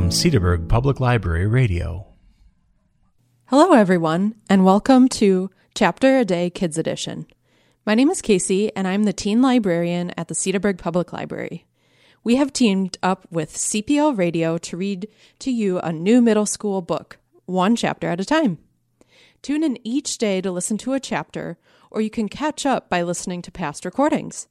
From Cedarburg Public Library Radio. Hello, everyone, and welcome to Chapter a Day Kids Edition. My name is Casey, and I'm the teen librarian at the Cedarburg Public Library. We have teamed up with CPL Radio to read to you a new middle school book, one chapter at a time. Tune in each day to listen to a chapter, or you can catch up by listening to past recordings.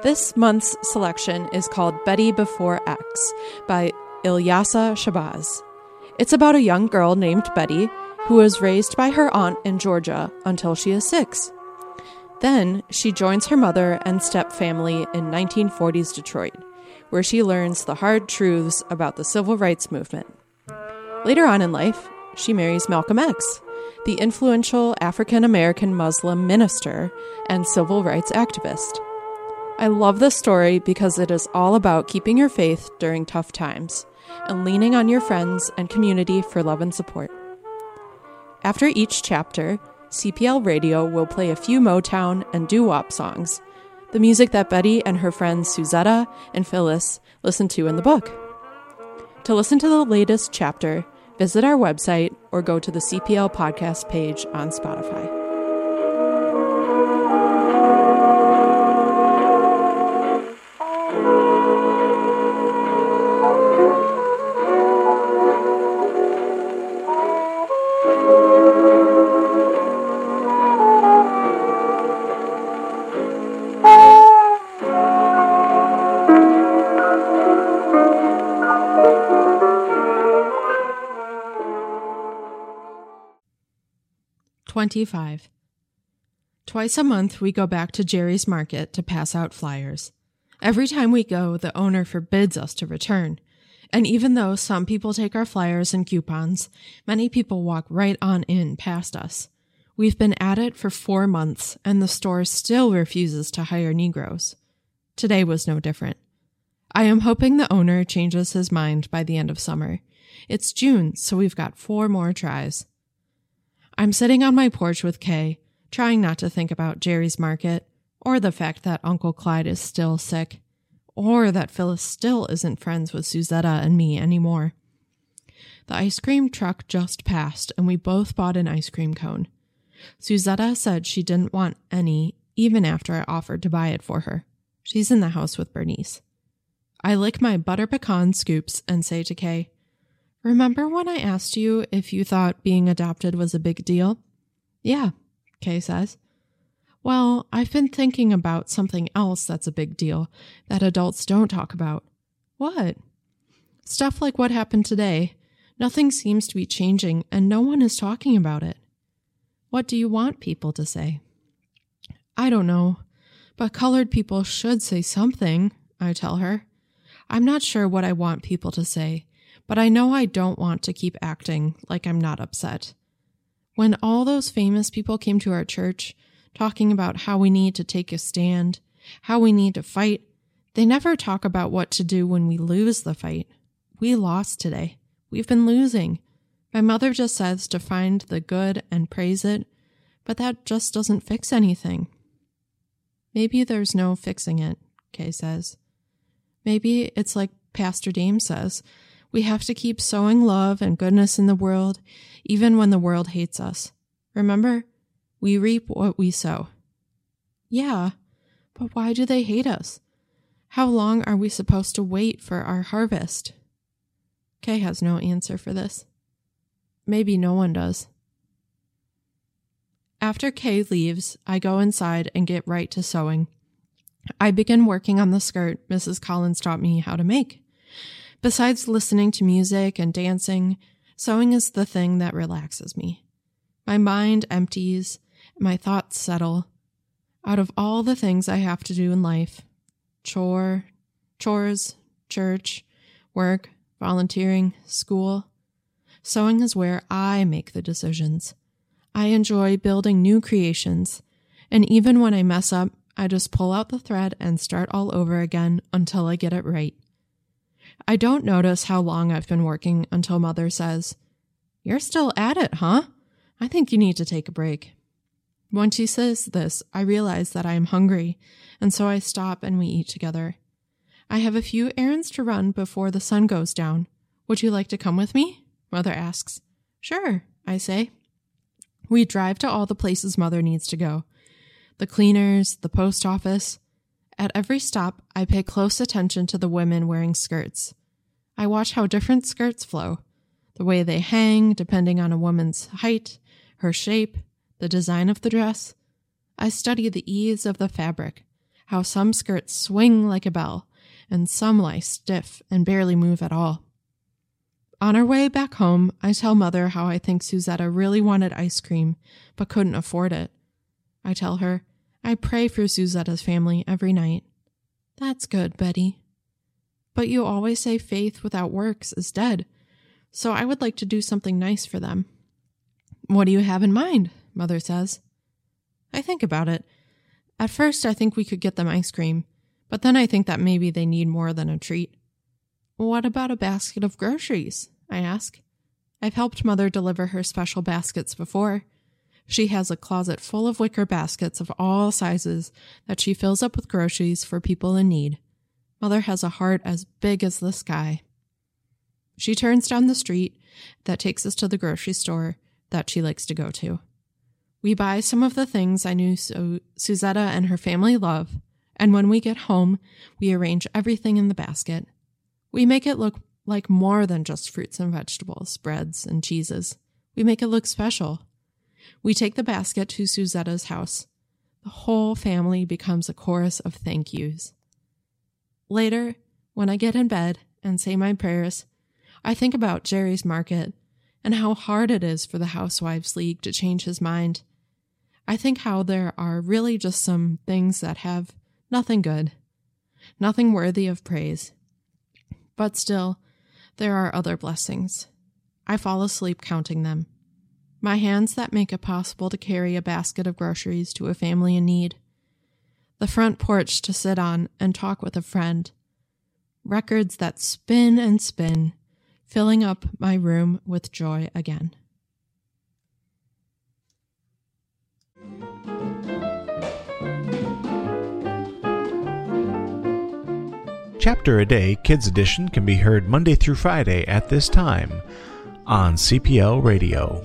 This month's selection is called Betty Before X by Ilyasah Shabazz. It's about a young girl named Betty who was raised by her aunt in Georgia until she is six. Then she joins her mother and step family in 1940s Detroit, where she learns the hard truths about the civil rights movement. Later on in life, she marries Malcolm X, the influential African American Muslim minister and civil rights activist. I love this story because it is all about keeping your faith during tough times and leaning on your friends and community for love and support. After each chapter, CPL Radio will play a few Motown and doo wop songs, the music that Betty and her friends Suzetta and Phyllis listen to in the book. To listen to the latest chapter, visit our website or go to the CPL podcast page on Spotify. Twenty-five. Twice a month, we go back to Jerry's Market to pass out flyers. Every time we go, the owner forbids us to return. And even though some people take our flyers and coupons, many people walk right on in past us. We've been at it for four months, and the store still refuses to hire Negroes. Today was no different. I am hoping the owner changes his mind by the end of summer. It's June, so we've got four more tries. I'm sitting on my porch with Kay, trying not to think about Jerry's Market, or the fact that Uncle Clyde is still sick, or that Phyllis still isn't friends with Suzetta and me anymore. The ice cream truck just passed, and we both bought an ice cream cone. Suzetta said she didn't want any, even after I offered to buy it for her. She's in the house with Bernice. I lick my butter pecan scoops and say to Kay, Remember when I asked you if you thought being adopted was a big deal? Yeah, Kay says. Well, I've been thinking about something else that's a big deal that adults don't talk about. What? Stuff like what happened today. Nothing seems to be changing, and no one is talking about it. What do you want people to say? I don't know, but colored people should say something, I tell her. I'm not sure what I want people to say, but I know I don't want to keep acting like I'm not upset. When all those famous people came to our church, talking about how we need to take a stand, how we need to fight, they never talk about what to do when we lose the fight. We lost today. We've been losing. My mother just says to find the good and praise it, but that just doesn't fix anything. Maybe there's no fixing it, Kay says. Maybe it's like Pastor Dame says we have to keep sowing love and goodness in the world, even when the world hates us. Remember, we reap what we sow. Yeah, but why do they hate us? How long are we supposed to wait for our harvest? Kay has no answer for this. Maybe no one does. After Kay leaves, I go inside and get right to sewing. I begin working on the skirt Mrs. Collins taught me how to make. Besides listening to music and dancing, sewing is the thing that relaxes me. My mind empties, my thoughts settle. Out of all the things I have to do in life chore, chores, church, work, volunteering, school Sewing is where I make the decisions. I enjoy building new creations, and even when I mess up, I just pull out the thread and start all over again until I get it right. I don't notice how long I've been working until Mother says, You're still at it, huh? I think you need to take a break. When she says this, I realize that I am hungry, and so I stop and we eat together. I have a few errands to run before the sun goes down. Would you like to come with me? Mother asks. Sure, I say. We drive to all the places Mother needs to go the cleaners, the post office. At every stop, I pay close attention to the women wearing skirts. I watch how different skirts flow, the way they hang, depending on a woman's height, her shape, the design of the dress. I study the ease of the fabric, how some skirts swing like a bell, and some lie stiff and barely move at all. On our way back home, I tell Mother how I think Suzetta really wanted ice cream, but couldn't afford it. I tell her, I pray for Suzetta's family every night. That's good, Betty. But you always say faith without works is dead, so I would like to do something nice for them. What do you have in mind? Mother says. I think about it. At first, I think we could get them ice cream, but then I think that maybe they need more than a treat. What about a basket of groceries? I ask. I've helped Mother deliver her special baskets before. She has a closet full of wicker baskets of all sizes that she fills up with groceries for people in need. Mother has a heart as big as the sky. She turns down the street that takes us to the grocery store that she likes to go to. We buy some of the things I knew Suzetta and her family love, and when we get home, we arrange everything in the basket. We make it look like more than just fruits and vegetables, breads and cheeses. We make it look special. We take the basket to Suzetta's house. The whole family becomes a chorus of thank yous. Later, when I get in bed and say my prayers, I think about Jerry's market and how hard it is for the Housewives League to change his mind. I think how there are really just some things that have nothing good, nothing worthy of praise. But still, there are other blessings. I fall asleep counting them. My hands that make it possible to carry a basket of groceries to a family in need. The front porch to sit on and talk with a friend. Records that spin and spin, filling up my room with joy again. Chapter a Day Kids Edition can be heard Monday through Friday at this time on CPL Radio.